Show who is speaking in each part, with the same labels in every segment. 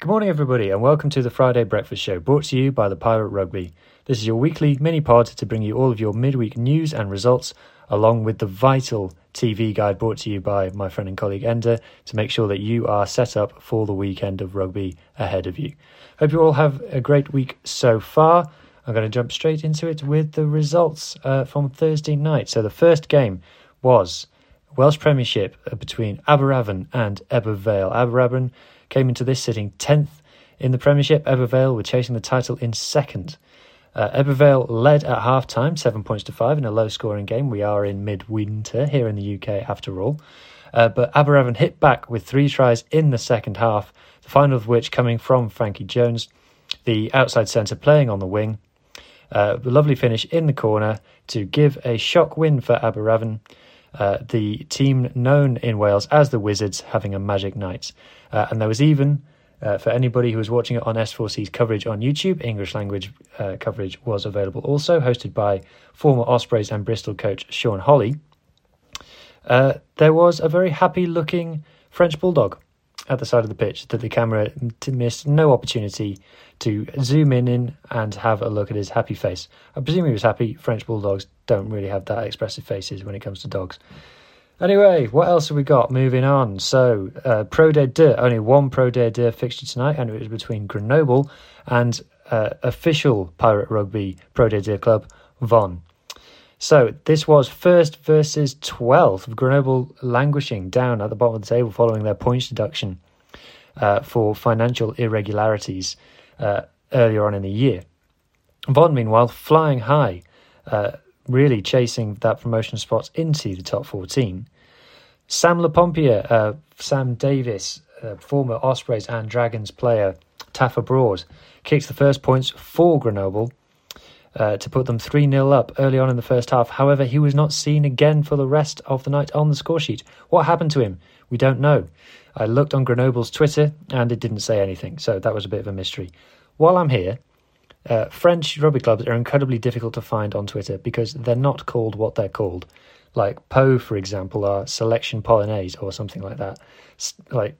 Speaker 1: Good morning, everybody, and welcome to the Friday Breakfast Show brought to you by the Pirate Rugby. This is your weekly mini pod to bring you all of your midweek news and results, along with the vital TV guide brought to you by my friend and colleague Ender to make sure that you are set up for the weekend of rugby ahead of you. Hope you all have a great week so far. I'm going to jump straight into it with the results uh, from Thursday night. So the first game was Welsh Premiership uh, between Aberavon and Ebbw Vale. Aberavon came into this sitting 10th in the Premiership. Ebbw Vale were chasing the title in second. Uh, Ebbw Vale led at half time, seven points to five in a low scoring game. We are in midwinter here in the UK after all. Uh, but Aberavon hit back with three tries in the second half, the final of which coming from Frankie Jones, the outside centre playing on the wing. Uh, lovely finish in the corner to give a shock win for Aberavon. Uh, the team known in Wales as the Wizards having a magic night. Uh, and there was even, uh, for anybody who was watching it on S4C's coverage on YouTube, English language uh, coverage was available also, hosted by former Ospreys and Bristol coach Sean Holley. Uh, there was a very happy looking French Bulldog at the side of the pitch that the camera missed no opportunity to zoom in, in and have a look at his happy face. I presume he was happy. French bulldogs don't really have that expressive faces when it comes to dogs. Anyway, what else have we got? Moving on. So, uh, Pro de Deux, only one Pro de Deux fixture tonight, and it was between Grenoble and uh, official Pirate Rugby Pro de Deux club, Vannes. So, this was first versus 12th, Grenoble languishing down at the bottom of the table following their points deduction uh, for financial irregularities uh, earlier on in the year. Vannes, meanwhile, flying high, uh, really chasing that promotion spot into the top 14. Sam Lapompier, uh, Sam Davis, uh, former Ospreys and Dragons player, Taff abroad, kicks the first points for Grenoble uh, to put them 3 0 up early on in the first half. However, he was not seen again for the rest of the night on the score sheet. What happened to him? We don't know. I looked on Grenoble's Twitter and it didn't say anything, so that was a bit of a mystery. While I'm here, uh, French rugby clubs are incredibly difficult to find on Twitter because they're not called what they're called. Like Pau, for example, are Selection Polonaise or something like that. Like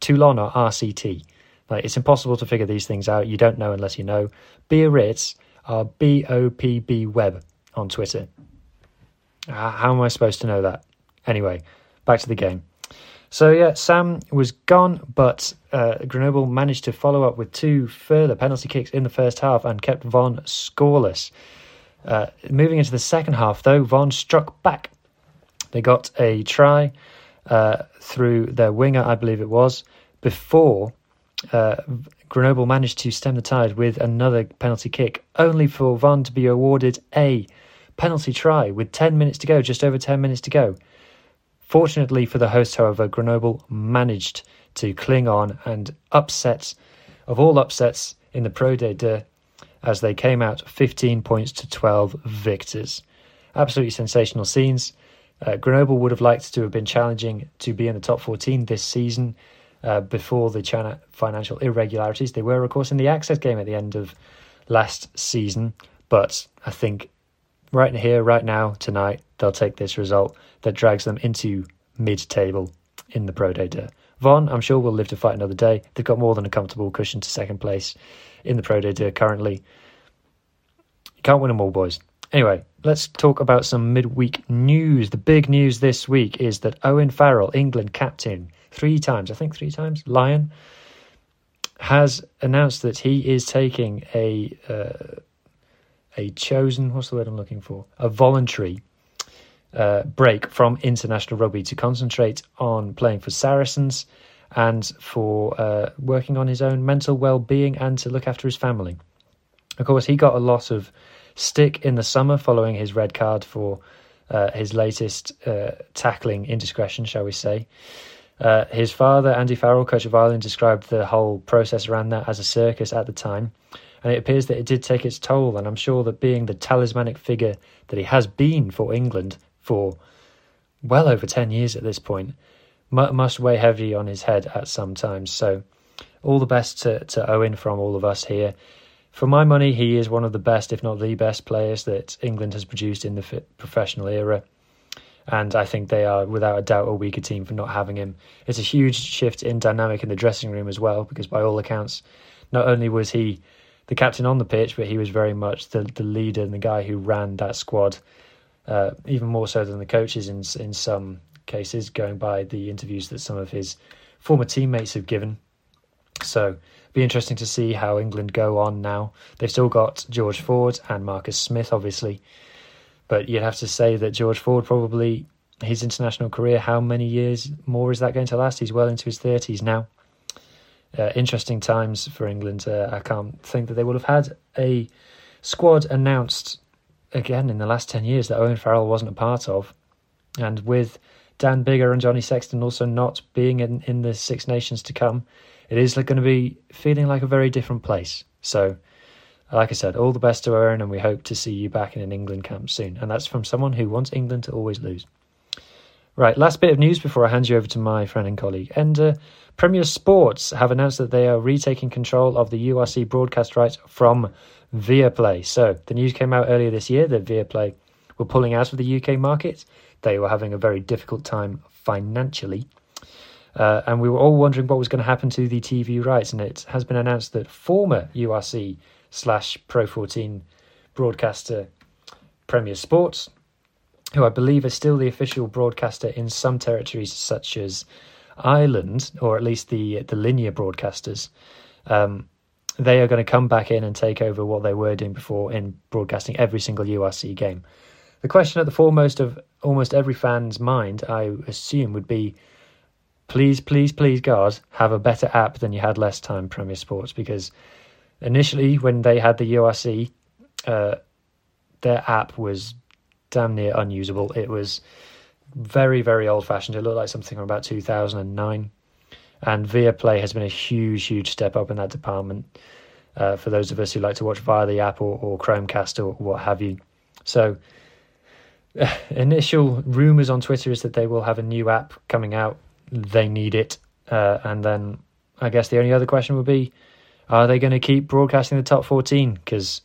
Speaker 1: Toulon are RCT. Like it's impossible to figure these things out. You don't know unless you know. Biarritz are B O P B Web on Twitter. How am I supposed to know that? Anyway, back to the game. So yeah, Sam was gone, but uh, Grenoble managed to follow up with two further penalty kicks in the first half and kept Vannes scoreless. Uh, moving into the second half, though, Vannes struck back. They got a try uh, through their winger, I believe it was, before uh, Grenoble managed to stem the tide with another penalty kick, only for Vannes to be awarded a penalty try with 10 minutes to go, just over 10 minutes to go. Fortunately for the hosts, however, Grenoble managed to cling on and upset, of all upsets in the Pro de Deux, as they came out 15 points to 12 victors. Absolutely sensational scenes. Uh, Grenoble would have liked to have been challenging to be in the top 14 this season uh, before the China financial irregularities. They were, of course, in the access game at the end of last season, but I think right here, right now, tonight, they'll take this result that drags them into mid table in the Pro de Deux. Vannes, I'm sure, will live to fight another day. They've got more than a comfortable cushion to second place in the Pro de Deux currently. You can't win them all, boys. Anyway, let's talk about some midweek news. The big news this week is that Owen Farrell, England captain, three times, I think three times, Lion, has announced that he is taking a uh, a chosen what's the word I'm looking for a voluntary uh, break from international rugby to concentrate on playing for Saracens and for uh, working on his own mental well-being and to look after his family. Of course, he got a lot of stick in the summer following his red card for uh, his latest uh, tackling indiscretion, shall we say. Uh, his father, Andy Farrell, coach of Ireland, described the whole process around that as a circus at the time. And it appears that it did take its toll. And I'm sure that being the talismanic figure that he has been for England for well over 10 years at this point must weigh heavy on his head at some times. So, all the best to, to Owen from all of us here. For my money, he is one of the best, if not the best, players that England has produced in the professional era and I think they are without a doubt a weaker team for not having him. It's a huge shift in dynamic in the dressing room as well, because by all accounts, not only was he the captain on the pitch, but he was very much the the leader and the guy who ran that squad, uh, even more so than the coaches in in some cases, going by the interviews that some of his former teammates have given. So, be interesting to see how England go on now. They've still got George Ford and Marcus Smith, obviously, but you'd have to say that George Ford probably his international career. How many years more is that going to last? He's well into his thirties now. Uh, interesting times for England. Uh, I can't think that they would have had a squad announced again in the last 10 years that Owen Farrell wasn't a part of. And with Dan Biggar and Johnny Sexton also not being in, in the Six Nations to come, it is going to be feeling like a very different place. So like I said, all the best to Owen, and we hope to see you back in an England camp soon. And that's from someone who wants England to always lose. Right, last bit of news before I hand you over to my friend and colleague. And uh, Premier Sports have announced that they are retaking control of the URC broadcast rights from Viaplay. So the news came out earlier this year that Viaplay were pulling out of the UK market. They were having a very difficult time financially. Uh, and we were all wondering what was going to happen to the TV rights. And it has been announced that former URC slash Pro 14 broadcaster Premier Sports, who I believe is still the official broadcaster in some territories such as Ireland, or at least the the linear broadcasters. Um, they are going to come back in and take over what they were doing before in broadcasting every single URC game. The question at the foremost of almost every fan's mind, I assume, would be please, please, please, God, have a better app than you had last time, Premier Sports, because initially when they had the URC, uh, their app was damn near unusable. It was very, very old fashioned. It looked like something from about 2009. And Viaplay has been a huge, huge step up in that department uh, for those of us who like to watch via the app or, or Chromecast or what have you. So, initial rumors on Twitter is that they will have a new app coming out. They need it. Uh, and then I guess the only other question would be are they going to keep broadcasting the top 14? Because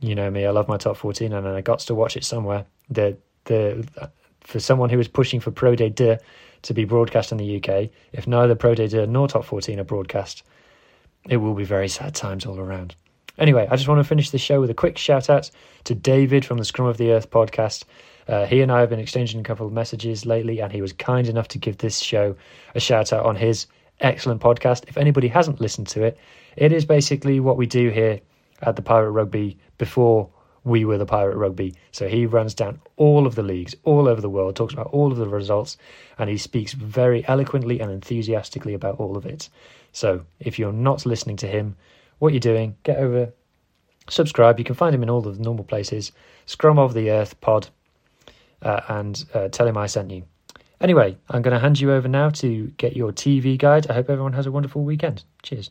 Speaker 1: you know me, I love my top 14 and I got to watch it somewhere. The the For someone who is pushing for Pro de Deux to be broadcast in the UK, if neither Pro de Deux nor top 14 are broadcast, it will be very sad times all around. Anyway, I just want to finish the show with a quick shout out to David from the Scrum of the Earth podcast. Uh, he and I have been exchanging a couple of messages lately, and he was kind enough to give this show a shout out on his excellent podcast. If anybody hasn't listened to it, it is basically what we do here at the Pirate Rugby before we were the Pirate Rugby. So he runs down all of the leagues all over the world, talks about all of the results, and he speaks very eloquently and enthusiastically about all of it. So if you're not listening to him, what you're doing, get over, subscribe. You can find him in all the normal places. Scrum of the Earth Pod, uh, and uh, tell him I sent you. Anyway, I'm going to hand you over now to get your TV guide. I hope everyone has a wonderful weekend. Cheers.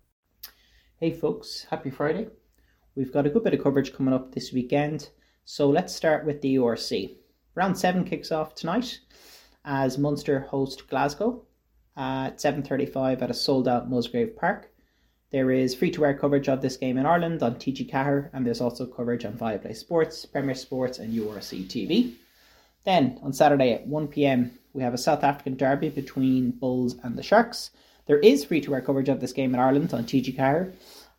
Speaker 2: Hey folks, happy Friday. We've got a good bit of coverage coming up this weekend. So let's start with the URC. Round 7 kicks off tonight as Munster host Glasgow at 7.35 at a sold-out Musgrave Park. There is free-to-air coverage of this game in Ireland on TG Ceathair and there's also coverage on Viaplay Sports, Premier Sports and URC TV. Then on Saturday at 1 pm, we have a South African derby between Bulls and the Sharks. There is free to air coverage of this game in Ireland on TG Ceathair,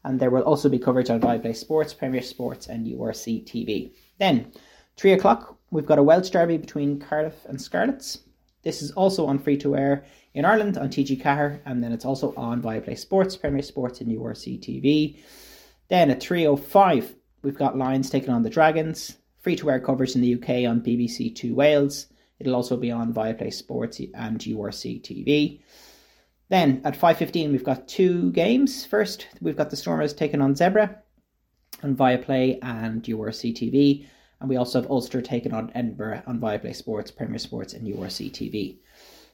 Speaker 2: and there will also be coverage on Viaplay Sports, Premier Sports, and URC TV. Then, 3 o'clock, we've got a Welsh derby between Cardiff and Scarlets. This is also on free to air in Ireland on TG Ceathair, and then it's also on Viaplay Sports, Premier Sports, and URC TV. Then at 3.05, we've got Lions taking on the Dragons. Free to air coverage in the UK on BBC Two Wales. It'll also be on Viaplay Sports and URC TV. Then at 5.15, we've got two games. First, we've got the Stormers taking on Zebre on Viaplay and URC TV. And we also have Ulster taking on Edinburgh on Viaplay Sports, Premier Sports, and URC TV.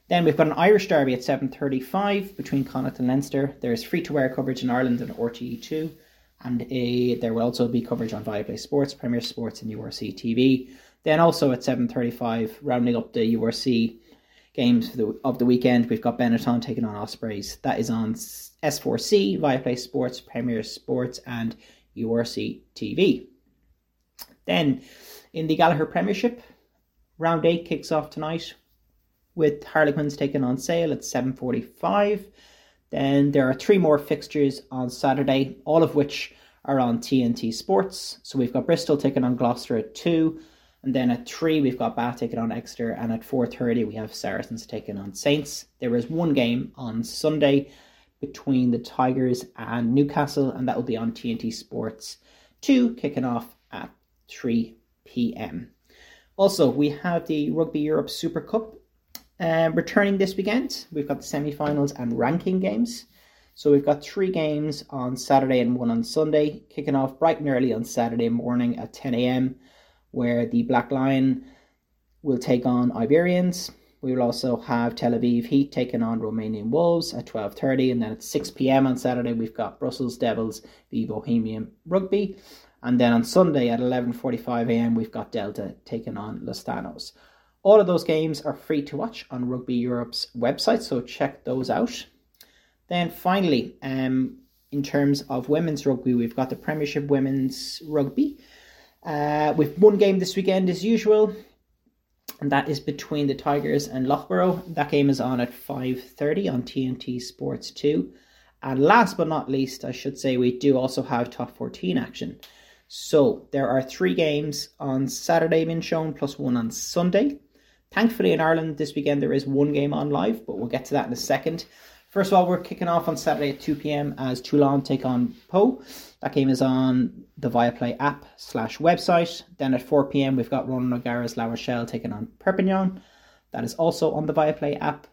Speaker 2: Then we've got an Irish derby at 7.35 between Connacht and Leinster. There's free-to-air coverage in Ireland and RTE2. And a, there will also be coverage on Viaplay Sports, Premier Sports, and URC TV. Then also at 7.35, rounding up the URC games the, of the weekend, we've got Benetton taking on Ospreys. That is on S4C, Viaplay Sports, Premier Sports, and URC TV. Then in the Gallagher Premiership, round eight kicks off tonight with Harlequins taking on Sale at 7.45. Then there are three more fixtures on Saturday, all of which are on TNT Sports. So we've got Bristol taking on Gloucester at 2, and then at 3 we've got Bath taking on Exeter, and at 4.30 we have Saracens taking on Saints. There is one game on Sunday between the Tigers and Newcastle, and that will be on TNT Sports 2, kicking off at 3 p.m. Also, we have the Rugby Europe Super Cup uh, returning this weekend. We've got the semi finals and ranking games. So we've got three games on Saturday and one on Sunday, kicking off bright and early on Saturday morning at 10 a.m., where the Black Lion will take on Iberians. We will also have Tel Aviv Heat taking on Romanian Wolves at 12.30 and then at 6 p.m. on Saturday we've got Brussels Devils v Bohemian Rugby and then on Sunday at 11.45 a.m. we've got Delta taking on Lusitanos. All of those games are free to watch on Rugby Europe's website so check those out. Then finally, um, in terms of women's rugby, we've got the Premiership Women's Rugby. Uh, one game this weekend as usual and that is between the Tigers and Loughborough. That game is on at 5.30 on TNT Sports 2. And last but not least, I should say we do also have top 14 action. So there are three games on Saturday being shown, plus one on Sunday. Thankfully, in Ireland this weekend there is one game on live, but we'll get to that in a second. First of all, we're kicking off on Saturday at 2 p.m. as Toulon take on Pau. That game is on the Viaplay app slash website. Then at 4 p.m. we've got Ronan O'Gara's La Rochelle taking on Perpignan. That is also on the Viaplay app.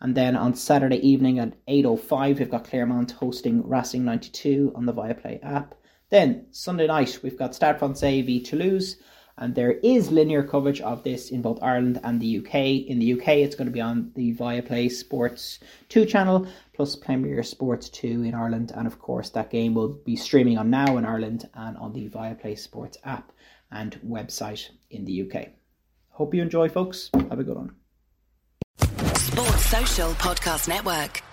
Speaker 2: And then on Saturday evening at 8.05 we've got Clermont hosting Racing 92 on the Viaplay app. Then Sunday night we've got Stade Francais v Toulouse and there is linear coverage of this in both Ireland and the UK. In the UK, it's going to be on the Viaplay Sports 2 channel, plus Premier Sports 2 in Ireland, and of course, that game will be streaming on Now in Ireland and on the Viaplay Sports app and website in the UK. Hope you enjoy, folks. Have a good one.
Speaker 3: Sports Social Podcast Network.